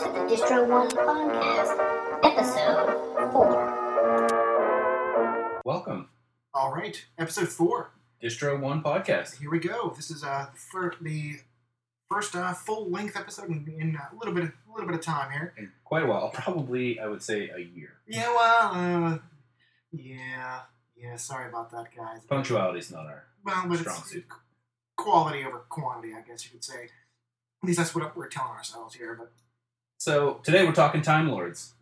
to the Distro One podcast, episode four. Welcome, All right, episode four. Distro One Podcast. Here we go. This is uh for the first uh, full length episode in, in a little bit a little bit of time here. In quite a while, probably I would say a year. Yeah, well, uh, yeah, yeah. Sorry about that, guys. Punctuality's not our. Well, but strong it's suit. quality over quantity, I guess you could say. At least that's what we're telling ourselves here. But So today we're talking Time Lords,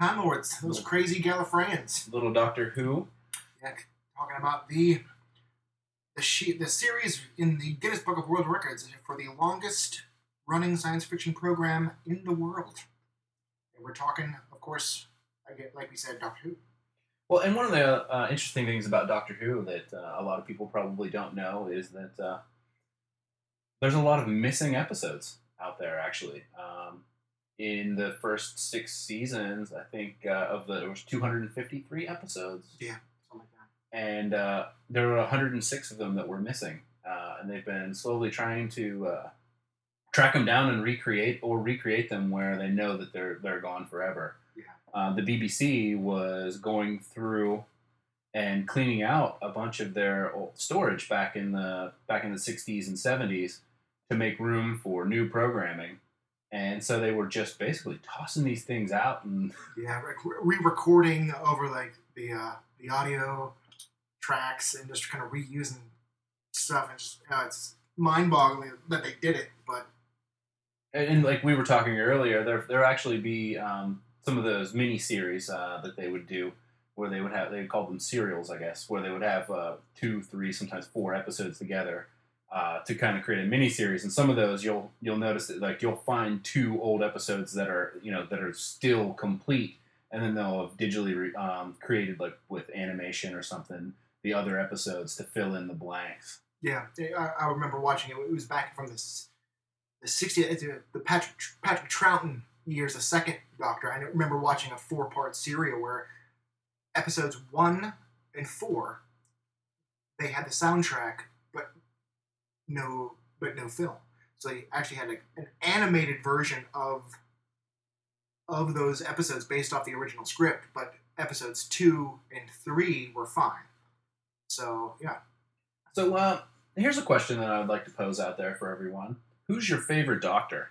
Time Lords, those crazy Gallifreyans. little Doctor Who. Yeah, talking about the the sheet the series in the Guinness Book of World Records for the longest running science fiction program in the world. And we're talking, of course, I get like we said, Doctor Who. Well, and one of the uh, interesting things about Doctor Who that uh, a lot of people probably don't know is that uh, there's a lot of missing episodes out there. Actually, um, in the first six seasons, I think uh, of the there was 253 episodes. Yeah, something like that. and uh, there were 106 of them that were missing, uh, and they've been slowly trying to uh, track them down and recreate or recreate them where they know that they're they're gone forever. Yeah. Uh, the BBC was going through and cleaning out a bunch of their old storage back in the back in the 60s and 70s to make room for new programming. And so they were just basically tossing these things out and Yeah, re- re-recording over like the uh, the audio tracks and just kind of reusing stuff. And just, uh, it's mind-boggling that they did it, but And, and like we were talking earlier, there there actually be um, some of those mini series uh, that they would do, where they would have they called them serials, I guess, where they would have uh, two, three, sometimes four episodes together uh, to kind of create a mini series. And some of those you'll you'll notice that like you'll find two old episodes that are you know that are still complete, and then they'll have digitally re- um, created like with animation or something the other episodes to fill in the blanks. Yeah, I, I remember watching it. It was back from the s- the 60s, uh, the Patrick Patrick Troughton years, the second Doctor. I remember watching a four part serial where episodes one and four they had the soundtrack, no, but no film. So they actually had a, an animated version of of those episodes based off the original script, but episodes two and three were fine. So yeah, So uh, here's a question that I would like to pose out there for everyone. Who's your favorite doctor?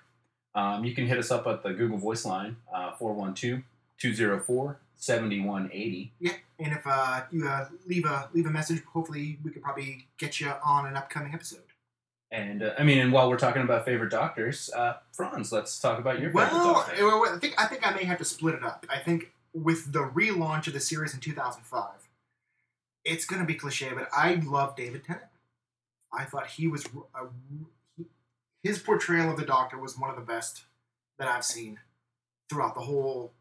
Um, you can hit us up at the Google Voice line, uh, 412-204-7180. Yeah, and if uh, you uh, leave a leave a message, hopefully we could probably get you on an upcoming episode. And uh, I mean, and while we're talking about favorite doctors, uh, Fronz, let's talk about your favorite Well, doctor. well, I think I think I may have to split it up. I think with the relaunch of the series in 2005, it's going to be cliche, but I love David Tennant. I thought he was a, his portrayal of the Doctor was one of the best that I've seen throughout the whole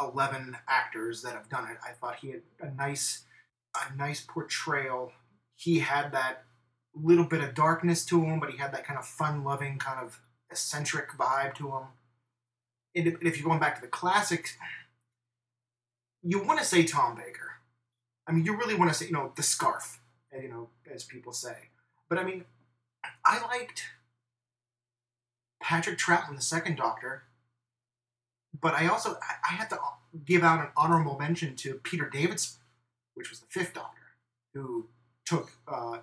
11 actors that have done it. I thought he had a nice a nice portrayal. He had that little bit of darkness to him, but he had that kind of fun-loving, kind of eccentric vibe to him. And if- you're going back to the classics, you want to say Tom Baker. I mean, you really want to say, you know, the scarf, eh, you know, as people say. But I mean, I liked Patrick Troughton, the second Doctor. But I also I, I had to give out an honorable mention to Peter Davidson, which was the fifth Doctor, who took uh,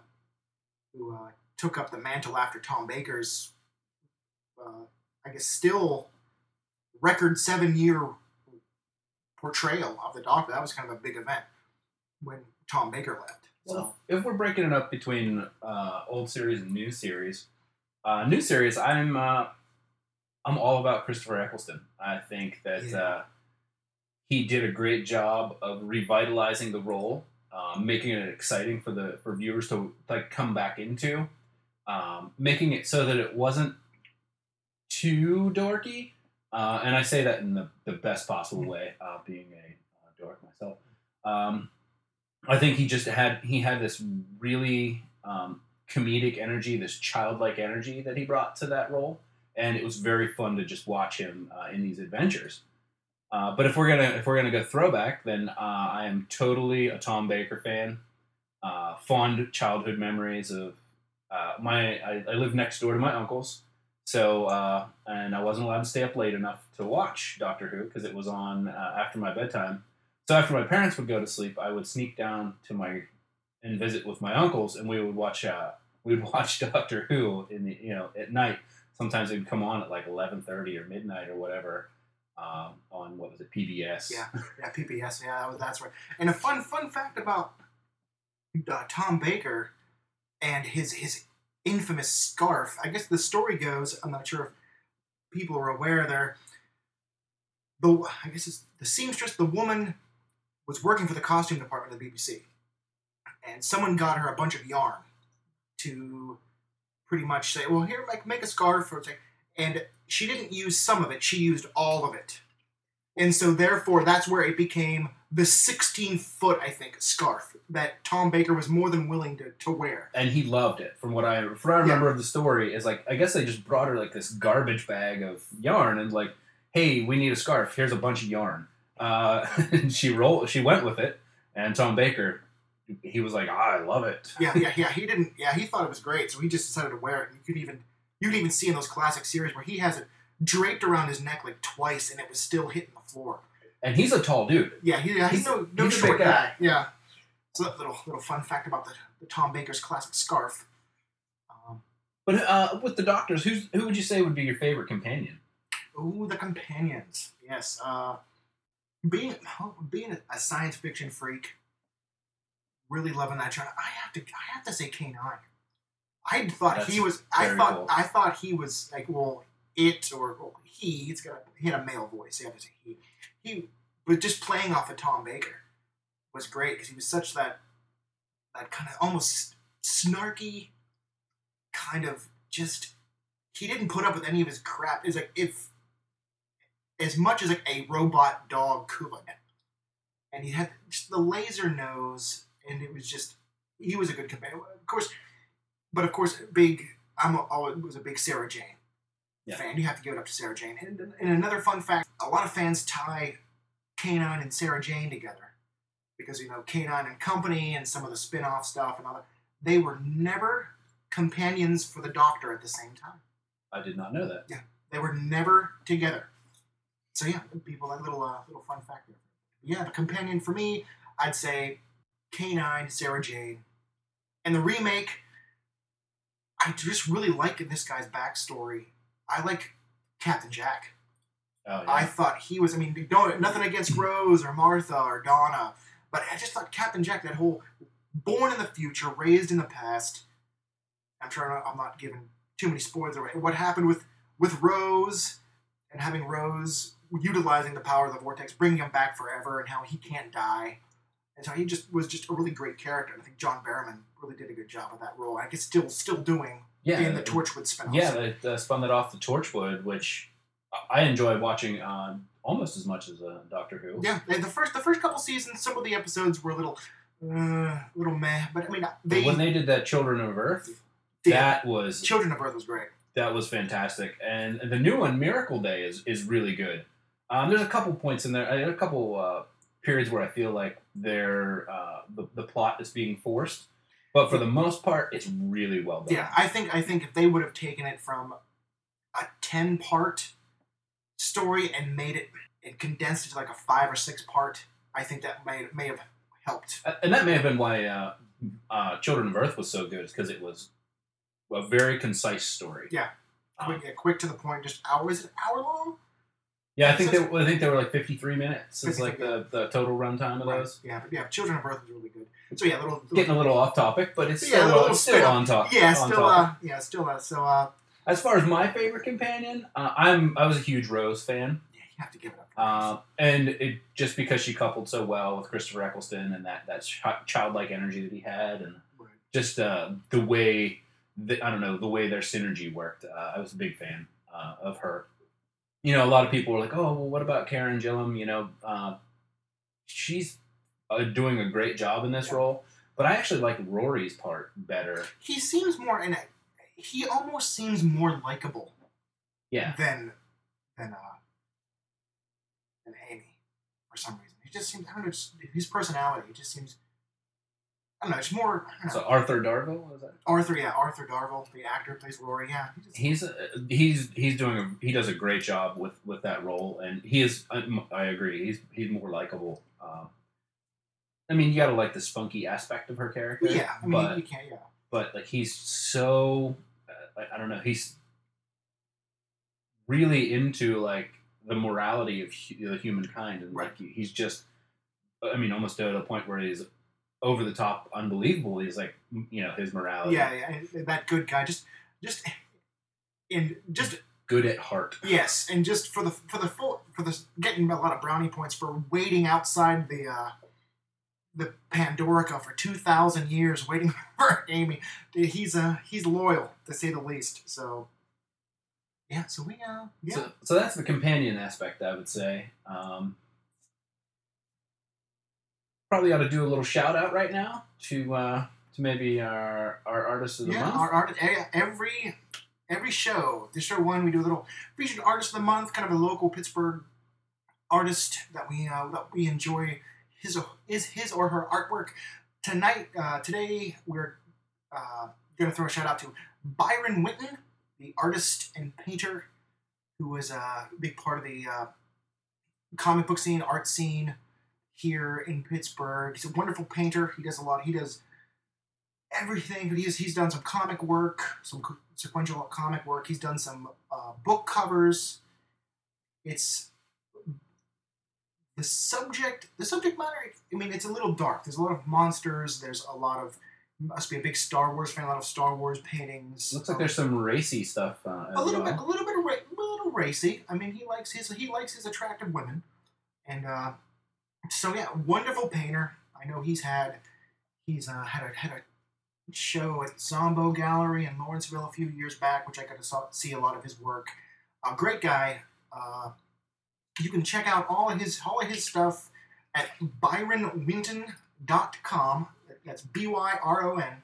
who uh, took up the mantle after Tom Baker's, uh, I guess, still record seven year portrayal of the Doctor. That was kind of a big event when Tom Baker left. So Well, if we're breaking it up between uh, old series and new series, uh, new series, I'm uh, I'm all about Christopher Eccleston. I think that Yeah. uh, he did a great job of revitalizing the role, um, making it exciting for the for viewers to like come back into, um, making it so that it wasn't too dorky. Uh, and I say that in the, the best possible way, uh, being a uh, dork myself. Um, I think he just had he had this really um, comedic energy, this childlike energy that he brought to that role, and it was very fun to just watch him uh, in these adventures. Uh, but if we're gonna if we're gonna go throwback, then uh, I am totally a Tom Baker fan. Uh, fond childhood memories of uh, my I, I lived next door to my uncles, So, uh, and I wasn't allowed to stay up late enough to watch Doctor Who because it was on uh, after my bedtime. So after my parents would go to sleep, I would sneak down to my and visit with my uncles, and we would watch. We would watch Doctor Who in the you know at night. Sometimes it would come on at like eleven thirty or midnight or whatever um, on what was it PBS. Yeah. Yeah, PBS. Yeah, that was, that's right. And a fun fun fact about uh, Tom Baker and his his infamous scarf. I guess the story goes. I'm not sure if people are aware. There, the I guess it's the seamstress. The woman was working for the costume department of the BBC, and someone got her a bunch of yarn to pretty much say, "Well, here, make make a scarf," or like, and she didn't use some of it; she used all of it, and so therefore that's where it became the 16 foot, I think, scarf that Tom Baker was more than willing to, to wear. and he loved it. From what I from what I remember of the story, is like I guess they just brought her like this garbage bag of yarn and like, hey, we need a scarf. Here's a bunch of yarn. Uh, and she rolled. She went with it, and Tom Baker, he was like, ah, I love it. Yeah, yeah, yeah. He didn't. Yeah, he thought it was great, so he just decided to wear it. And you could even you could even see in those classic series where he has it draped around his neck like twice, and it was still hitting the floor. And he's a tall dude. Yeah, he, he's, He's- no no he's short guy. guy. Yeah. So that little little fun fact about the, the Tom Baker's classic scarf. Um, But uh, with the doctors, who's who would you say would be your favorite companion? Ooh, the companions. Yes. Uh, being being a science fiction freak, really loving that. I have to I have to say K nine. I thought he was. I thought cool. I thought he was like well it or well, he. He's got he had a male voice. He say he. He but just playing off of Tom Baker was great because he was such that that kind of almost snarky kind of just he didn't put up with any of his crap. It's like if as much as like a robot dog could. And he had just the laser nose, and it was just he was a good companion. Of course, but of course, big. I'm always was a big Sarah Jane Yeah. fan. You have to give it up to Sarah Jane. And, and another fun fact: a lot of fans tie K9 and Sarah Jane together because you know K9 and Company and some of the spin-off stuff and all that. They were never companions for the Doctor at the same time. I did not know that. Yeah, they were never together. So yeah, people that little uh, little fun fact there. Yeah, the companion for me, I'd say K9, Sarah Jane, and the remake. I just really like in this guy's backstory. I like Captain Jack. Oh, I thought he was. I mean, don't nothing against Rose or Martha or Donna, but I just thought Captain Jack, that whole born in the future, raised in the past. I'm sure I'm not giving too many spoilers away. What happened with with Rose and having Rose utilizing the power of the vortex, bringing him back forever, and how he can't die. And so he just was just a really great character. And I think John Barrowman really did a good job of that role. I guess still still doing yeah, in the Torchwood spinoff. Yeah, they uh, spun that off the Torchwood, which I enjoy watching uh, almost as much as uh, Doctor Who. Yeah, and the first the first couple seasons, some of the episodes were a little, uh, little meh. But I mean, But they, when they did that Children of Earth, yeah, that was Children of Earth was great. that was fantastic, and the new one, Miracle Day, is is really good. Um, there's a couple points in there, uh, a couple uh, periods where I feel like they're uh, the the plot is being forced, but for the most part, it's really well done. Yeah, I think I think if they would have taken it from a ten part story and made it and condensed it to like a five or six part, I think that may may have helped. And that may have been why uh, uh, Children of Earth was so good, is because it was a very concise story. Yeah. Um, Quick, yeah, quick to the point. Just hours, an hour long? Yeah, I think they, I think they were like 53 minutes. Is like the, the total runtime of those. Yeah, but yeah, Children of Earth was really good. So yeah, little, little Getting a little off topic, but it's Yeah, still, little uh, still on top. yeah, on still uh, yeah, still uh, so uh, As far as my favorite companion, uh, I'm I was a huge Rose fan, yeah, you have to give it up. uh, and it just because she coupled so well with Christopher Eccleston and that that ch- childlike energy that he had, and Right. just uh, the way the, I don't know the way their synergy worked. Uh, I was a big fan uh, of her. You know, a lot of people were like, "Oh, well, what about Karen Gillan?" You know, uh, she's uh, doing a great job in this Yeah. role, but I actually like Rory's part better. he seems more in a, he almost seems more likable Yeah, than than uh than Amy for some reason. He just seems I don't know his personality. It just seems I don't know. It's more I don't know, So Arthur Darvill is that? Arthur. Yeah, Arthur Darvill, the actor, plays Rory. Yeah, he just, He's uh, he's he's doing a, he does a great job with with that role, and he is. I, I agree. He's he's more likable. Um, I mean, you got to like the spunky aspect of her character. yeah. I mean, but you can't. Yeah. but like he's so uh, I, I don't know. He's really into like the morality of hu- the humankind, and like he's just. I mean, almost to the point where he's over the top, unbelievable. He's like, you know, his morality. Yeah, yeah. That good guy. Just, just, and just good at heart. Yes, and just for the for the full for the getting a lot of brownie points for waiting outside the uh, the Pandorica for two thousand years, waiting for Amy. He's uh he's loyal to say the least. So yeah, so we uh yeah So, so that's the companion aspect, I would say. Um, probably ought to do a little shout out right now to uh, to maybe our our artist of the yeah month. our art every every show this show one we do a little featured artist of the month, kind of a local Pittsburgh artist that we uh, that we enjoy his is his or her artwork. Tonight, uh, today we're uh, gonna throw a shout out to Byron Winton, the artist and painter who was a big part of the uh, comic book scene, art scene here in Pittsburgh. He's a wonderful painter. He does a lot. He does everything. But he's he's done some comic work, some sequential comic work. He's done some uh, book covers. It's the subject. The subject matter. I mean, it's a little dark. There's a lot of monsters. There's a lot of must be a big Star Wars fan. A lot of Star Wars paintings. Looks like Um, there's some racy stuff. Uh, a little well. bit, a little bit of ra- a little racy. I mean, he likes his he likes his attractive women, and uh, so yeah, wonderful painter. I know he's had he's uh, had a had a show at Zombo Gallery in Lawrenceville a few years back, which I got to see a lot of his work. A great guy. Uh, you can check out all of his all of his stuff at byronwinton.com. That's B Y R O N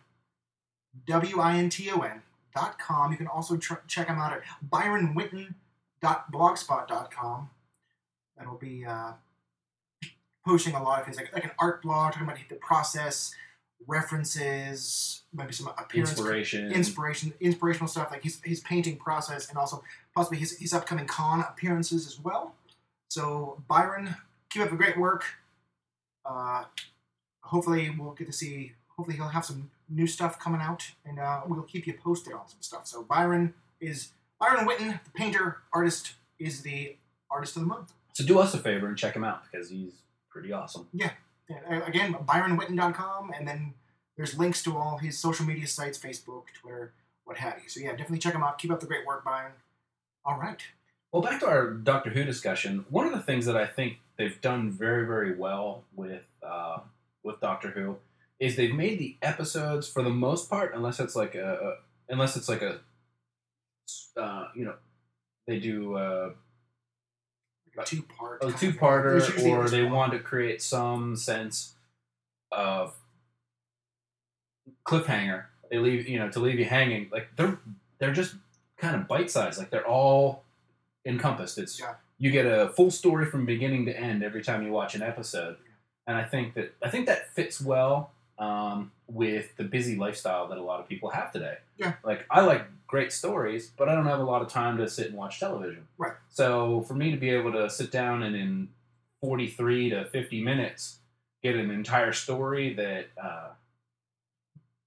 W I N T O N dot com. You can also tr- check him out at byronwinton.blogspot.com. That'll be uh, posting a lot of things like, like an art blog, talking about the process, references, maybe some appearance, Inspiration. inspiration, inspirational stuff, like his, his painting process, and also possibly his, his upcoming con appearances as well. So, Byron, keep up the great work. Uh, hopefully, we'll get to see. Hopefully, he'll have some new stuff coming out, and uh, we'll keep you posted on some stuff. So, Byron is Byron Winton, the painter artist, is the artist of the month. So do us a favor and check him out because he's pretty awesome. Yeah, uh, again, byronwinton.com, and then there's links to all his social media sites Facebook, Twitter, what have you. So, yeah, definitely check him out. Keep up the great work, Byron. All right. Well, back to our Doctor Who discussion. One of the things that I think they've done very, very well with uh, with Doctor Who is they've made the episodes for the most part, unless it's like a, unless it's like a uh, you know they do uh, two part. a two parter, or they want to create some sense of cliffhanger. They leave you know to leave you hanging. Like they're they're just kind of bite sized. Like they're all encompassed. It's Yeah. you get a full story from beginning to end every time you watch an episode, and I think that I think that fits well um, with the busy lifestyle that a lot of people have today. Yeah. Like I like great stories, but I don't have a lot of time to sit and watch television. Right. So for me to be able to sit down and in 43 to 50 minutes get an entire story that uh,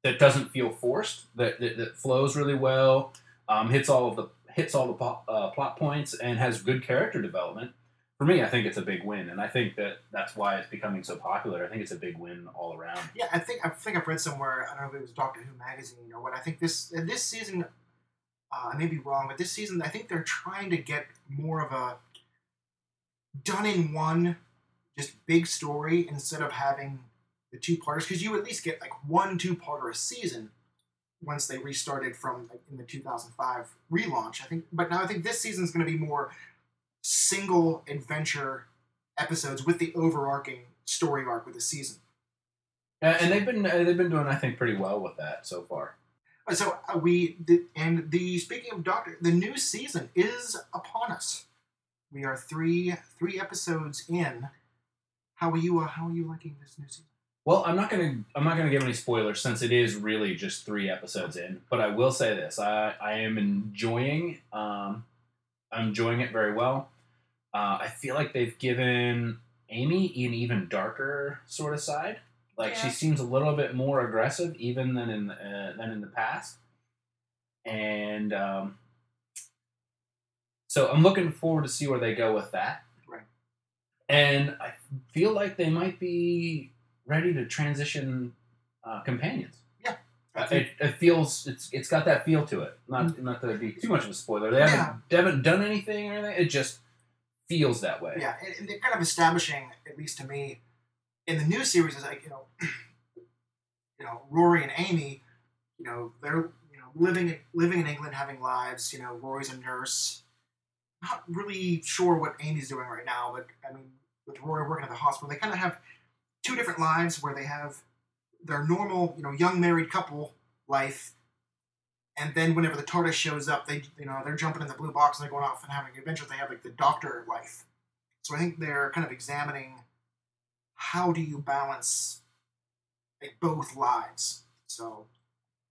that doesn't feel forced, that, that, that flows really well, um, hits all of the hits all the po- uh, plot points, and has good character development. For me, I think it's a big win, and I think that that's why it's becoming so popular. I think it's a big win all around. Yeah, I think I think I've read somewhere. I don't know if it was Doctor Who magazine or what. I think this this season, uh, I may be wrong, but this season I think they're trying to get more of a done in one, just big story instead of having the two parters. Because you at least get like one two parter a season once they restarted from like, in the 2005 relaunch. I think, but now I think this season is going to be more single adventure episodes with the overarching story arc with the season. And they've been uh, they've been doing I think pretty well with that so far. So uh, we and the speaking of Doctor, the new season is upon us. We are three three episodes in. How are you? Uh, how are you liking this new season? Well, I'm not gonna I'm not gonna give any spoilers since it is really just three episodes in. But I will say this: I I am enjoying um, I'm enjoying it very well. Uh, I feel like they've given Amy an even darker sort of side. Like she seems a little bit more aggressive even than in uh, than in the past. And um, so I'm looking forward to see where they go with that. Right. And I feel like they might be ready to transition uh, companions. I Uh, It, it feels it's it's got that feel to it. Not not to be too much of a spoiler. They haven't Yeah. they haven't done anything or anything. It just feels that way. Yeah, and, and they're kind of establishing, at least to me, in the new series, is like you know, you know, Rory and Amy, you know, they're you know living living in England, having lives. You know, Rory's a nurse. Not really sure what Amy's doing right now, but I mean, with Rory working at the hospital, they kind of have two different lives where they have their normal, you know, young married couple life. And then whenever the TARDIS shows up, they you know they're jumping in the blue box and they're going off and having adventures. They have like the Doctor life. So I think they're kind of examining how do you balance like both lives. So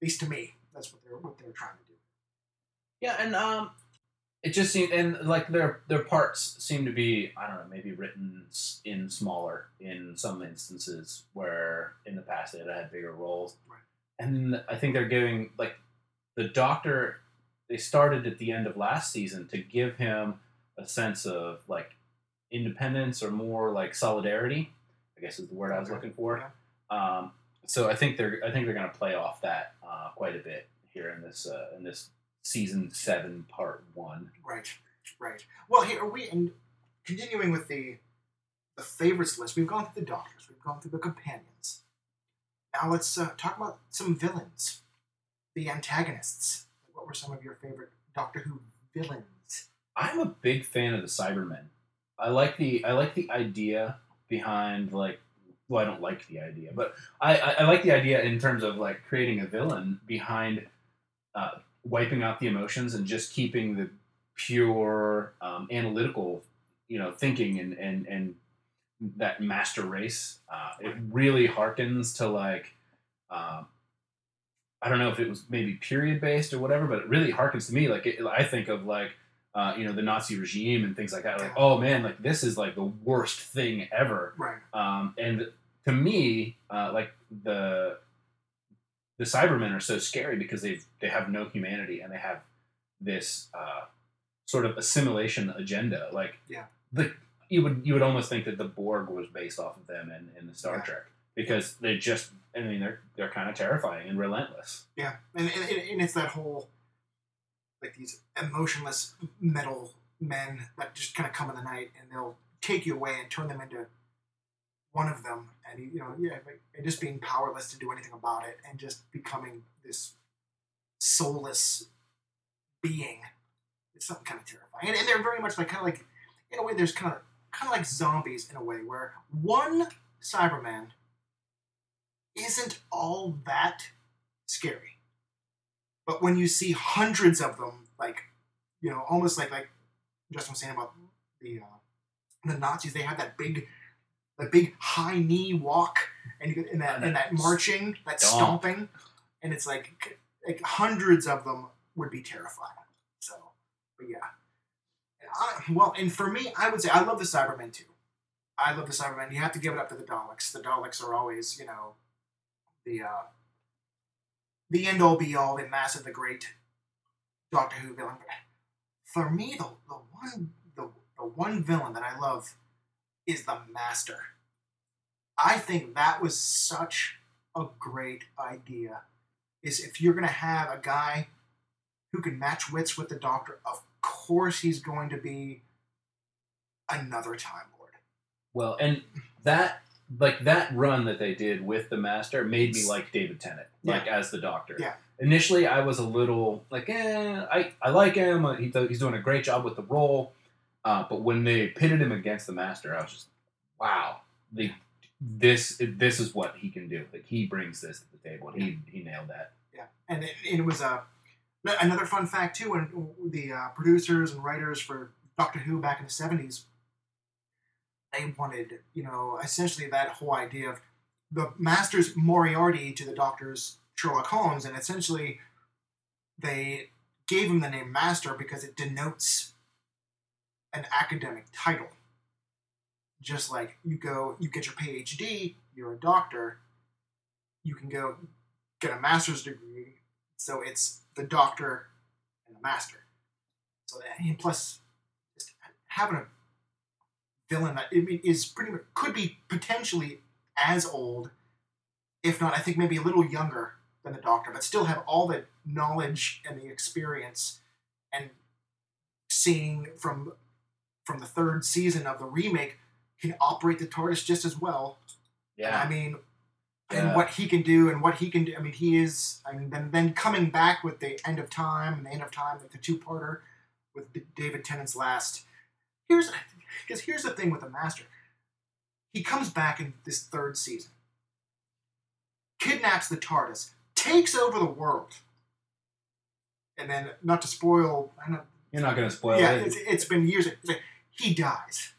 at least to me, that's what they're what they're trying to do. Yeah, and um, it just seemed and like their their parts seem to be I don't know maybe written in smaller in some instances where in the past they had had bigger roles, Right. and I think they're giving like the Doctor. They started at the end of last season to give him a sense of like independence or more like solidarity. I guess is the word I was looking for. Um, so I think they're I think they're going to play off that uh, quite a bit here in this uh, in this season seven part one. Right, right. Well, here are we and continuing with the the favorites list. We've gone through the Doctors. We've gone through the companions. Now let's uh, talk about some villains, the antagonists. What were some of your favorite Doctor Who villains? I'm a big fan of the Cybermen. I like the I like the idea behind like well I don't like the idea, but I, I, I like the idea in terms of like creating a villain behind uh, wiping out the emotions and just keeping the pure um, analytical you know thinking and and and that master race. Uh, it really harkens to like. Um, I don't know if it was maybe period based or whatever, but it really harkens to me. Like it, I think of like uh, you know the Nazi regime and things like that. Like oh man, like this is like the worst thing ever. Right. Um, and to me, uh, like the the Cybermen are so scary because they they have no humanity and they have this uh, sort of assimilation agenda. Like Yeah. the you would you would almost think that the Borg was based off of them in, in the Star Yeah. Trek because they just I mean they're they're kind of terrifying and relentless. Yeah, and, and, and it's that whole like these emotionless metal men that just kind of come in the night and they'll take you away and turn them into one of them, and you know, yeah, like, and just being powerless to do anything about it, and just becoming this soulless being. It's something kind of terrifying, and, and they're very much like kind of like in a way. There's kind of kind of like zombies in a way, where one Cyberman isn't all that scary. But when you see hundreds of them, like you know, almost like like Justin was saying about the uh, the Nazis, they have that big, the big high knee walk, and you in that And that marching, that stomp. stomping, and it's like like hundreds of them would be terrifying. So, but yeah. I, well, and for me, I would say I love the Cybermen too. I love the Cybermen. You have to give it up to the Daleks. The Daleks are always, you know, the uh, the end all be all, the of the great Doctor Who villain. For me, the the one the, the one villain that I love is the Master. I think that was such a great idea. Is if you're gonna have a guy who can match wits with the Doctor, of course he's going to be another Time Lord. Well, and that like that run that they did with the Master made me like David Tennant, like as the Doctor. Yeah. Initially, I was a little like, eh, I I like him. uh, He, he's doing a great job with the role. Uh, but when they pitted him against the Master, I was just, wow, the this this is what he can do. Like he brings this to the table. and He he nailed that. Yeah, and it, it was a another fun fact too. When the uh, producers and writers for Doctor Who back in the seventies, they wanted you know essentially that whole idea of the Master's Moriarty to the Doctor's Sherlock Holmes, and essentially they gave him the name Master because it denotes an academic title. Just like you go, you get your PhD, you're a doctor, you can go get a master's degree. So it's the doctor and the master. So and plus, just having a villain that I mean, is pretty much could be potentially as old, if not, I think maybe a little younger than the Doctor, but still have all the knowledge and the experience and seeing from from the third season of the remake can operate the TARDIS just as well. And I mean, and Yeah. what he can do and what he can do. I mean, he is. I mean, then then coming back with the end of time and the end of time, like the two parter with David Tennant's last. Here's because here's the thing with the Master. He comes back in this third season, kidnaps the TARDIS, takes over the world, and then not to spoil. I know You're not going to spoil yeah, it. it's, it's been years. Like, he dies,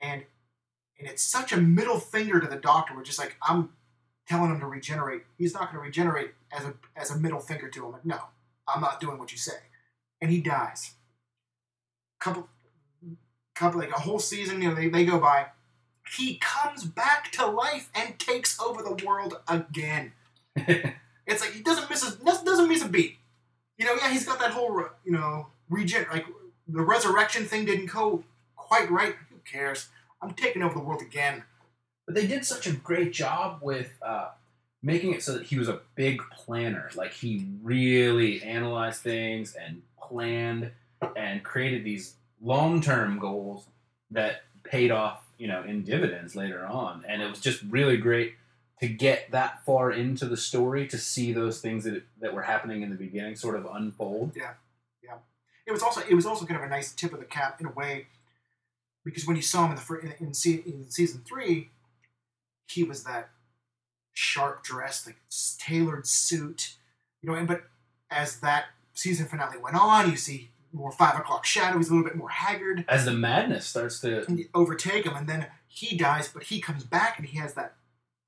and and it's such a middle finger to the Doctor. We're just like I'm telling him to regenerate. He's not going to regenerate as a as a middle finger to him. Like no, I'm not doing what you say, and he dies. Couple, couple like a whole season. You know they, they go by. He comes back to life and takes over the world again. It's like he doesn't miss a doesn't miss a beat. You know, yeah, he's got that whole you know regen like the resurrection thing didn't go quite right. Who cares? I'm taking over the world again. But they did such a great job with uh, making it so that he was a big planner. Like he really analyzed things and planned and created these long-term goals that paid off, you know, in dividends later on. And it was just really great to get that far into the story to see those things that that were happening in the beginning sort of unfold. Yeah, yeah. It was also it was also kind of a nice tip of the cap in a way, because when you saw him in the in, in, in season three, he was that sharp dressed, like tailored suit, you know. And but as that season finale went on, you see more five o'clock shadow. He's a little bit more haggard. As the madness starts to overtake him, and then he dies, but he comes back and he has that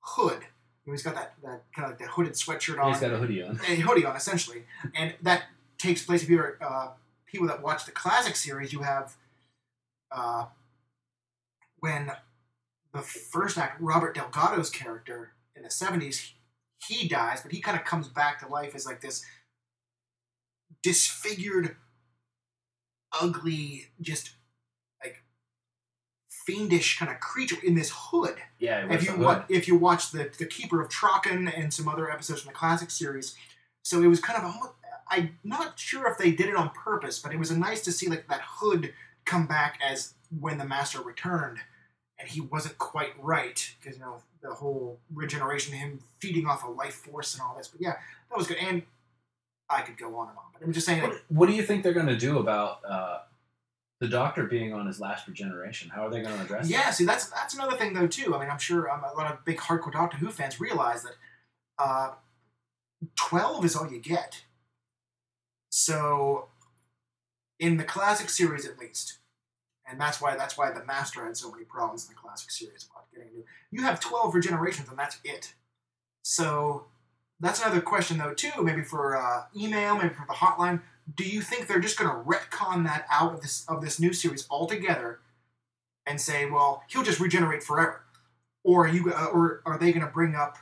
hood. You know, he's got that, that kind of like that hooded sweatshirt on, he's got a hoodie on. a hoodie on essentially, and that takes place. If you're uh, people that watch the classic series, you have uh, when the first act, Robert Delgado's character in the '70s, he dies, but he kind of comes back to life as like this disfigured, ugly, just like fiendish kind of creature in this hood. Yeah, If you wa- if you watch the the Keeper of Traken and some other episodes from the classic series, so it was kind of almost, I'm not sure if they did it on purpose, but it was nice to see like that hood come back as when the Master returned, and he wasn't quite right because you know the whole regeneration, him feeding off a life force and all this. But yeah, that was good, and I could go on and on, but I'm just saying. What, what do you think they're going to do about uh, the Doctor being on his last regeneration? How are they going to address it? Yeah, that? see, that's that's another thing though too. I mean, I'm sure um, a lot of big hardcore Doctor Who fans realize that uh, twelve is all you get. So, in the classic series, at least, and that's why that's why the Master had so many problems in the classic series about getting new. You have twelve regenerations, and that's it. So, that's another question though too. Maybe for uh, email, maybe for the hotline. Do you think they're just going to retcon that out of this of this new series altogether? and say, well, he'll just regenerate forever, or are you, uh, or are they going to bring up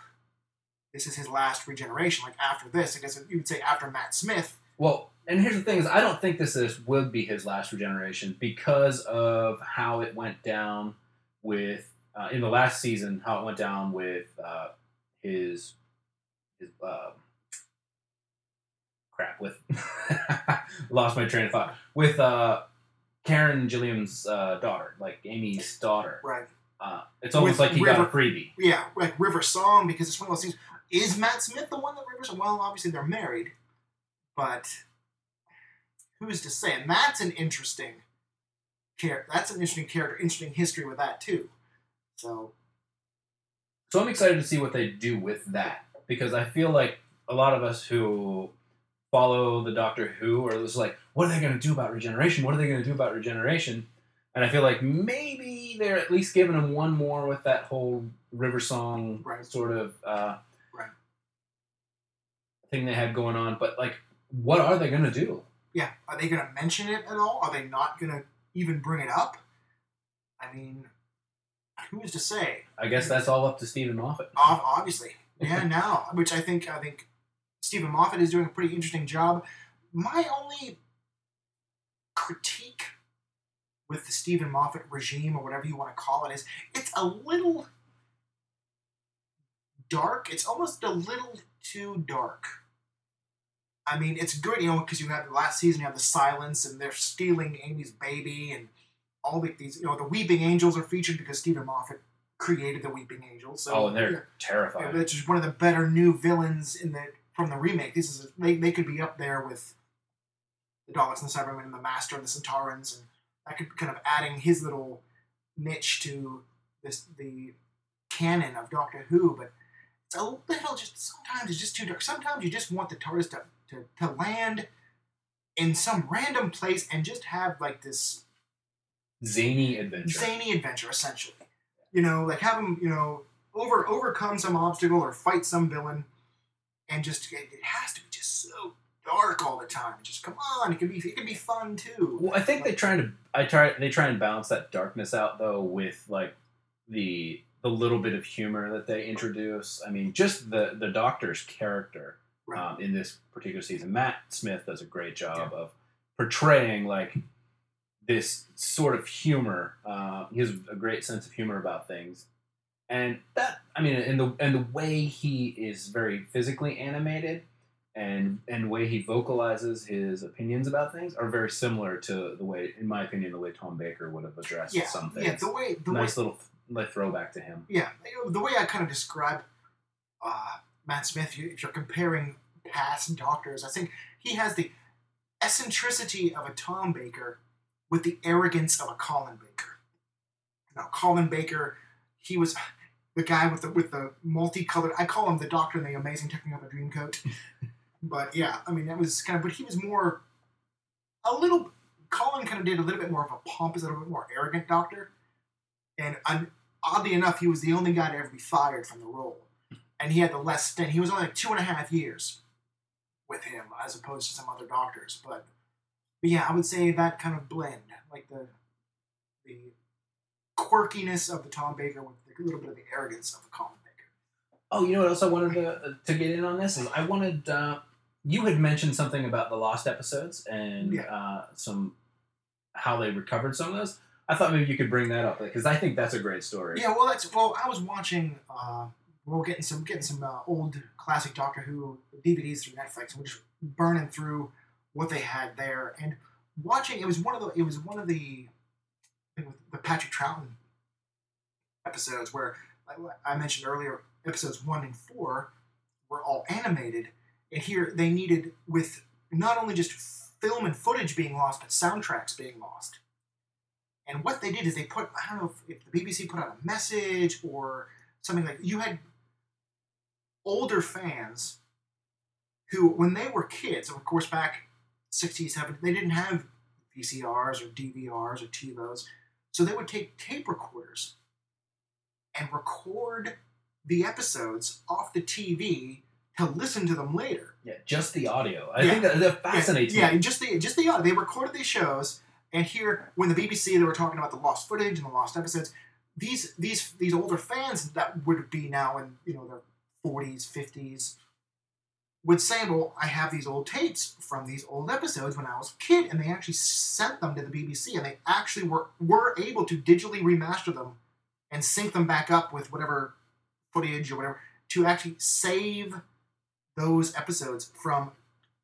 this is his last regeneration? Like after this, I guess you would say after Matt Smith. Well, and here's the thing: is I don't think this is would be his last regeneration because of how it went down with uh, in the last season. How it went down with uh, his his uh, crap with lost my train of thought with uh, Karen Gillan's uh, daughter, like Amy's daughter. Right. Uh, it's almost With like he got a freebie. Yeah, like River Song because it's one of those things. Is Matt Smith the one that River Song? Well, obviously they're married, but who's to say? And that's an interesting character. That's an interesting character. Interesting history with that too. So So I'm excited to see what they do with that because I feel like a lot of us who follow the Doctor Who are just like, what are they going to do about regeneration? What are they going to do about regeneration? And I feel like maybe they're at least giving him one more with that whole River Song Right. sort of uh, Right. thing they had going on. But like, what are they gonna do? Yeah, are they going to mention it at all? Are they not going to even bring it up? I mean, who's to say? I guess that's all up to Steven Moffat. Obviously, yeah. Now, which I think I think Steven Moffat is doing a pretty interesting job. My only critique with the Steven Moffat regime, or whatever you want to call it, is it's a little dark. It's almost a little too dark. I mean, it's good, you know, because you have the last season, you have the silence, and they're stealing Amy's baby, and all the, these, you know, the Weeping Angels are featured because Steven Moffat created the Weeping Angels. So, oh, and they're yeah. terrifying. Yeah, which is one of the better new villains in the from the remake. This is they, they could be up there with the Daleks and the Cybermen and the Master and the Sontarans, and that could kind of adding his little niche to this the canon of Doctor Who. But it's a little just sometimes it's just too dark. Sometimes you just want the TARDIS to, to, to land in some random place and just have like this Zany adventure. zany adventure essentially you know like have him you know over overcome some obstacle or fight some villain and just it, it has to be just so dark all the time just come on it can be it can be fun too Well, I think they're trying to. I try. They try and balance that darkness out though with like the the little bit of humor that they introduce. I mean, just the the Doctor's character Right. um, in this particular season. Matt Smith does a great job of portraying like this sort of humor. Uh, he has a great sense of humor about things, and that I mean, and the and the way he is very physically animated. And, and the way he vocalizes his opinions about things are very similar to the way, in my opinion, the way Tom Baker would have addressed yeah some things. yeah the way the way nice little like throwback to him. yeah the way i kind of describe uh, matt Smith, if you're comparing past doctors i think he has the eccentricity of a tom baker with the arrogance of a colin baker now colin baker he was the guy with the with the multicolored i call him the doctor in the amazing technicolor dreamcoat but yeah i mean that was kind of but he was more a little colin kind of did a little bit more of a pompous a little bit more arrogant doctor and un, oddly enough, he was the only guy to ever be fired from the role, and he had the less stint. He was only like two and a half years with him, as opposed to some other doctors. But, but yeah, I would say that kind of blend, like the the quirkiness of the Tom Baker with a little bit of the arrogance of the Colin Baker. Oh, you know what else I wanted to to get in on this is I wanted uh, you had mentioned something about the lost episodes and Yeah. uh, some how they recovered some of those. I thought maybe you could bring that up because I think that's a great story. Yeah, well, that's well. I was watching. Uh, we're getting some getting some uh, old classic Doctor Who DVDs through Netflix, and we're just burning through what they had there, and watching. It was one of the. It was one of the. The Patrick Troughton episodes where like I mentioned earlier, episodes one and four were all animated, and here they needed with not only just film and footage being lost, but soundtracks being lost. And what they did is they put, I don't know if, if the BBC put out a message or something like you had older fans who, when they were kids, of course, back 60s, 70s, they didn't have VCRs or DVRs or TiVos. So they would take tape recorders and record the episodes off the TV to listen to them later. Yeah, just the audio. I Yeah. think that, that fascinates yeah, me. Yeah, just the just the audio. They recorded these shows, and here when the BBC they were talking about the lost footage and the lost episodes. These these these older fans that would be now in you know their forties, fifties, would say, "Well, I have these old tapes from these old episodes when I was a kid," and they actually sent them to the BBC, and they actually were were able to digitally remaster them and sync them back up with whatever footage or whatever to actually save those episodes from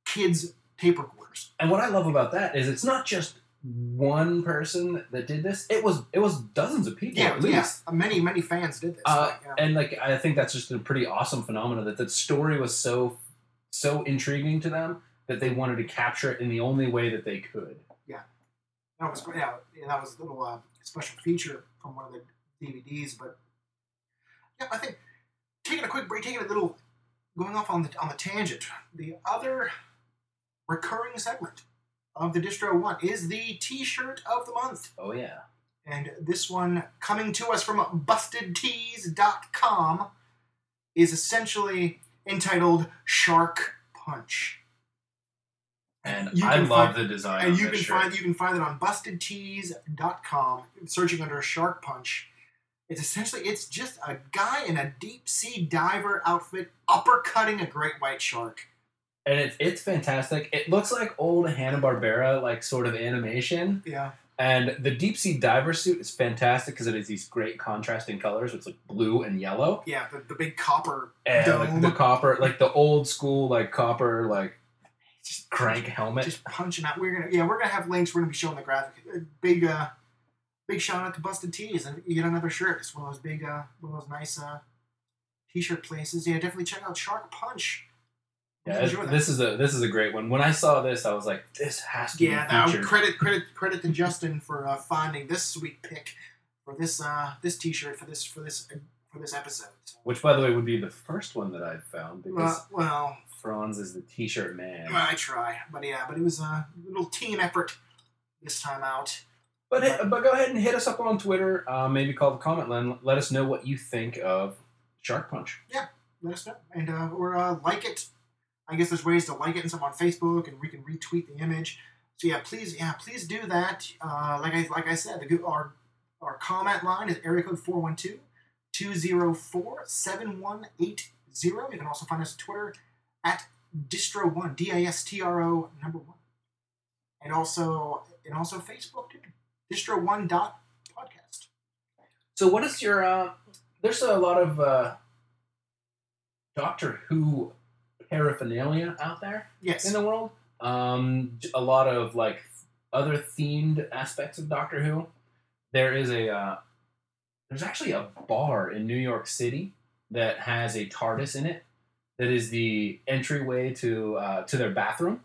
kids' tape recorders. And what I love about that is it's not just one person that did this. It was it was dozens of people Yeah, at yeah. Many, many fans did this. Uh, like, yeah. And like I think that's just a pretty awesome phenomenon that the story was so so intriguing to them that they wanted to capture it in the only way that they could. Yeah, that was great. Yeah, that was a little uh, special feature from one of the DVDs. But yeah, I think taking a quick break, taking a little, going off on the on the tangent. The other recurring segment of the Distro One is the T-shirt of the month. Oh yeah. And this one, coming to us from BustedTees.com, is essentially entitled Shark Punch. And You I love find- the design. and you can shirt. find you can find it on BustedTees.com, searching under Shark Punch. It's essentially it's just a guy in a deep sea diver outfit uppercutting a great white shark. and it's it's fantastic. It looks like old Hanna Barbera like sort of animation, Yeah, and the deep sea diver suit is fantastic because it has these great contrasting colors. It's like blue and yellow, yeah, the, the big copper and dome. the, the copper, like the old school like copper like just crank helmet. just punching out. We're gonna yeah, we're gonna have links. We're gonna be showing the graphic. Big uh, big shout out to Busted Tees, and you get another shirt. It's one of those big uh, one of those nice uh, t-shirt places. Yeah, definitely check out Shark Punch. Yeah, Enjoy this is a this is a great one. When I saw this, I was like, this has to Yeah, be now featured. credit credit credit to Justin for uh, finding this sweet pick for this uh this T-shirt for this for this for this episode. Which, by the way, would be the first one that I've found because well, well, Fronz is the T-shirt man. I try, but yeah, but it was a little team effort this time out. But hit, but go ahead and hit us up on Twitter. Uh, maybe call the comment line. Let us know what you think of Shark Punch. Yeah, let us know, and uh, or uh, like it. I guess there's ways to like it and stuff on Facebook, and we can retweet the image. So yeah, please, yeah, please do that. Uh, like I like I said, the our our comment line is area code 412-204-7180. You can also find us on Twitter at distro1 d i s t r o number one, and also and also Facebook too. Distro1 dot podcast. So, what is your? Uh, there's a lot of uh, Doctor Who paraphernalia out there Yes. in the world. Um, a lot of like other themed aspects of Doctor Who. There is a uh, there's actually a bar in New York City that has a TARDIS in it. That is the entryway to uh, to their bathroom.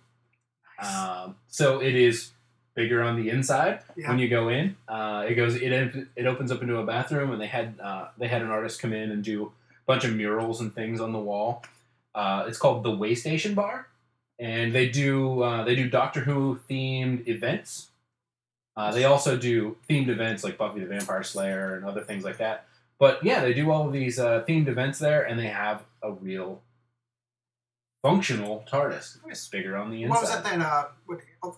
Um, so it is bigger on the inside yeah. when you go in. Uh, it goes it it opens up into a bathroom, and they had uh, they had an artist come in and do a bunch of murals and things on the wall. Uh, it's called the Waystation Bar, and they do uh, they do Doctor Who themed events. Uh, they also do themed events like Buffy the Vampire Slayer and other things like that. But yeah, they do all of these uh, themed events there, and they have a real functional TARDIS. It's bigger on the inside. What was that then? Uh,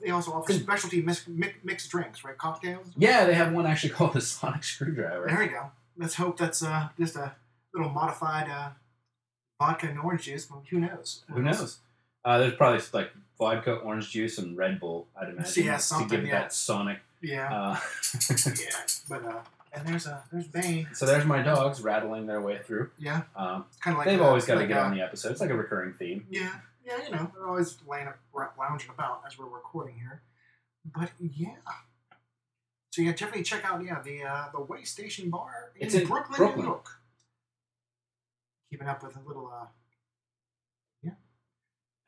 they also offer specialty mix, mix, mixed drinks, right? Cocktails. Yeah, they have one actually called the Sonic Screwdriver. There you go. Let's hope that's uh, just a little modified uh, vodka and orange juice. Well, who knows? Who knows? Uh, there's probably like vodka, orange juice, and Red Bull. I'd imagine Yeah, something. to give it yeah. that Sonic. Yeah, Uh, yeah. But uh, and there's uh, there's Bane. so there's my dogs rattling their way through. Yeah, Um, kind of like they've uh, always got to like, get uh, on the episode. It's like a recurring theme. Yeah, yeah. You know, they're always laying up, lounging about as we're recording here. But yeah. So yeah, definitely check out yeah the uh, the Way Station Bar in, It's in Brooklyn, Brooklyn. New York. Keeping up with a little uh, yeah.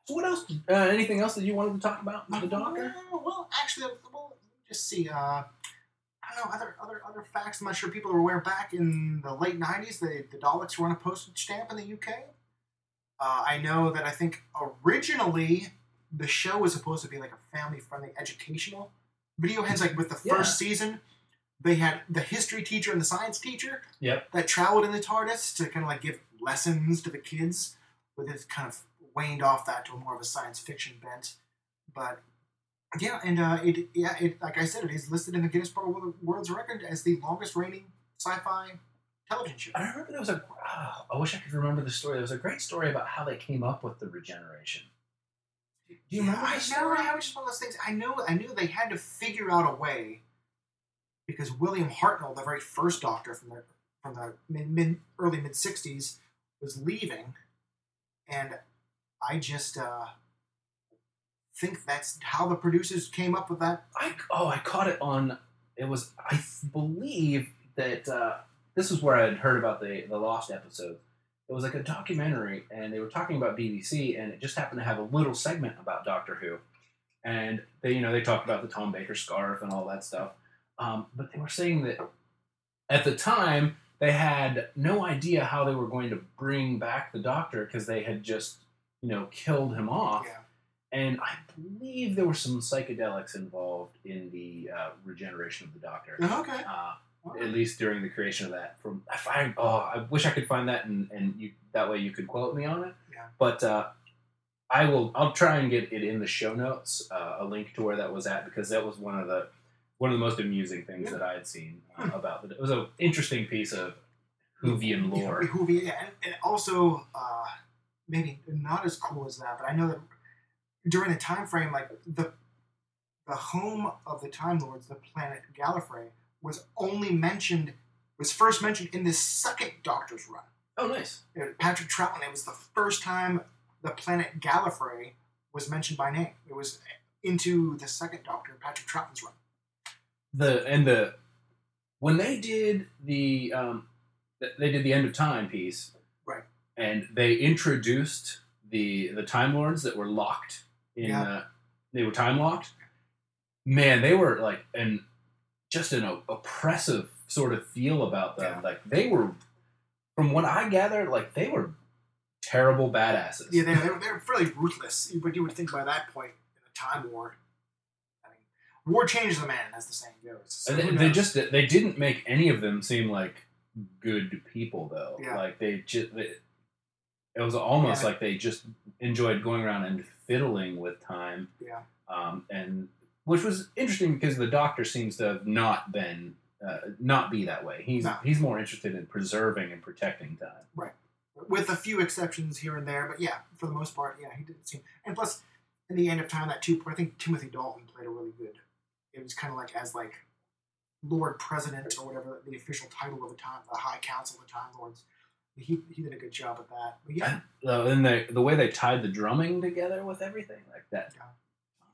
So what else? Uh, anything else that you wanted to talk about with the dog? Well, well, actually, well, just see. Uh, I don't know other other other facts. I'm not sure people are aware. Back in the late '90s, the the Daleks were on a postage stamp in the UK. Uh, I know that I think originally the show was supposed to be like a family-friendly educational video. Hence, like with the Yeah. first season, they had the history teacher and the science teacher Yep. that traveled in the TARDIS to kind of like give lessons to the kids, with it kind of waned off that to a more of a science fiction bent. But yeah, and uh, it yeah, it like I said, it is listed in the Guinness Book of World's Record as the longest reigning sci-fi television show. I remember there was a. Oh, I wish I could remember the story. There was a great story about how they came up with the regeneration. Do you remember I know. I was just one of those things. I know. I knew they had to figure out a way because William Hartnell, the very first Doctor from the from the mid, mid early mid '60s, was leaving, and I just uh, think that's how the producers came up with that. I oh I caught it on. It was I believe that uh, this was where I had heard about the the lost episode. It was like a documentary, and they were talking about BBC, and it just happened to have a little segment about Doctor Who, and they you know they talked about the Tom Baker scarf and all that stuff. Um, but they were saying that at the time they had no idea how they were going to bring back the Doctor because they had just you know killed him off Yeah. and I believe there were some psychedelics involved in the uh, regeneration of the Doctor. Okay. Uh, at least during the creation of that. From I find, oh, I wish I could find that, and and you that way you could quote me on it. Yeah. But uh, I will. I'll try and get it in the show notes, uh, a link to where that was at, because that was one of the one of the most amusing things Yeah. that I had seen uh, Hmm. about it. It was an interesting piece of Whovian lore. Yeah, yeah, and, and also uh, maybe not as cool as that, but I know that during the time frame, like the the home of the Time Lords, the planet Gallifrey, was only mentioned was first mentioned in the second Doctor's run. Oh, nice. You know, Patrick Troughton. It was the first time the planet Gallifrey was mentioned by name. It was into the second Doctor, Patrick Troughton's run. The and the when they did the um, they did the end of time piece, Right. And they introduced the the Time Lords that were locked in. Yeah. Uh, they were time locked. Man, they were like and just an oppressive sort of feel about them. Yeah. Like they were, from what I gathered, like they were terrible badasses. Yeah, they, they, were, they were fairly ruthless, but you would think by that point in a time war, war changes the man, as the saying goes. So they, they just they didn't make any of them seem like good people though. Yeah. Like they just they, it was almost Yeah. like they just enjoyed going around and fiddling with time. Yeah. Um, and which was interesting because the Doctor seems to have not been uh, not be that way. He's No. he's more interested in preserving and protecting time. Right. With a few exceptions here and there, but yeah, for the most part, yeah, he didn't seem. And plus, in the end of time, that two, I think Timothy Dalton played a really good. It was kind of like as like Lord President or whatever the official title of the time, the High Council of the Time Lords. He, he did a good job at that. But yeah, Uh, and the the way they tied the drumming together with everything like that.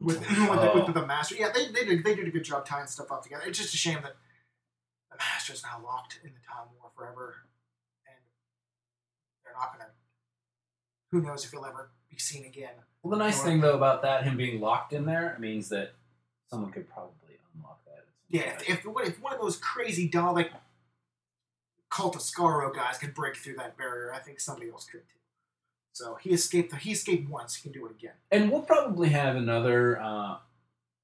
with, with, Oh. the, with the Master, yeah, they, they did they did a good job tying stuff up together. It's just a shame that the Master's now locked in the Time War forever, and they're not gonna. Who knows if he'll ever be seen again? Well, the nice Or- thing though about that, him being locked in there, means that someone could probably unlock that. Yeah, if, if, if one of those crazy Dalek cult of Skaro guys could break through that barrier, I think somebody else could too. So he escaped. He escaped once. He can do it again. and we'll probably have another uh,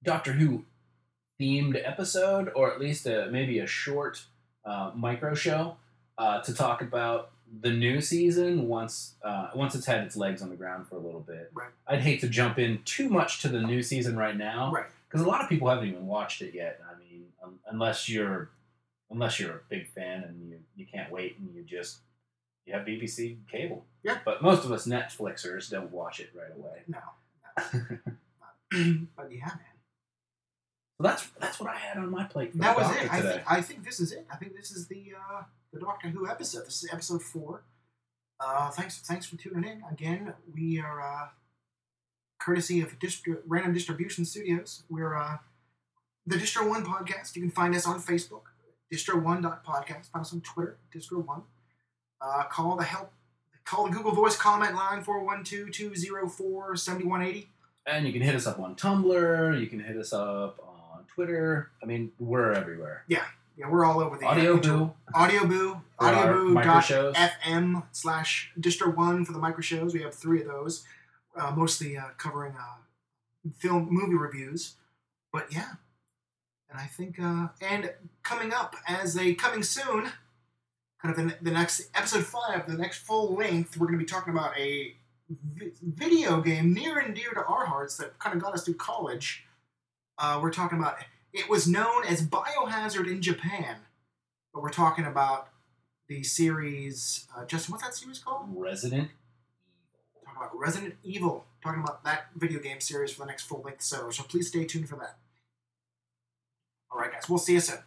Doctor Who themed episode, or at least a, maybe a short uh, micro show uh, to talk about the new season once uh, once it's had its legs on the ground for a little bit. Right. I'd hate to jump in too much to the new season right now. Right. Because a lot of people haven't even watched it yet. I mean, um, unless you're unless you're a big fan and you, you can't wait and you just you have BBC cable. Yeah. But most of us Netflixers don't watch it right away. No. but yeah, man. So that's that's what I had on my plate. That was it. I today. think, I think this is it. I think this is the uh, the Doctor Who episode. This is episode four. Uh, thanks thanks for tuning in. Again, we are uh, courtesy of Distri- Random Distribution Studios. We're uh, the Distro One podcast. You can find us on Facebook, distro1.podcast. Find us on Twitter, Distro One. Uh, call the help. Call the Google Voice comment line 412-204-7180. and you can hit us up on Tumblr. You can hit us up on Twitter. I mean, we're everywhere. Yeah, Yeah, we're all over the Audio Boo. Audio Boo, Audio Boo. FM slash Distro One for the micro shows. We have three of those, uh, mostly uh, covering uh, film movie reviews. But yeah, and I think uh, and coming up as a coming soon, kind of the, the next episode five, the next full length, we're going to be talking about a vi- video game near and dear to our hearts that kind of got us through college. Uh, we're talking about it was known as Biohazard in Japan, but we're talking about the series. Uh, Justin, what's that series called? Resident About Resident Evil. Talking about that video game series for the next full length so. So please stay tuned for that. All right, guys. We'll see you soon.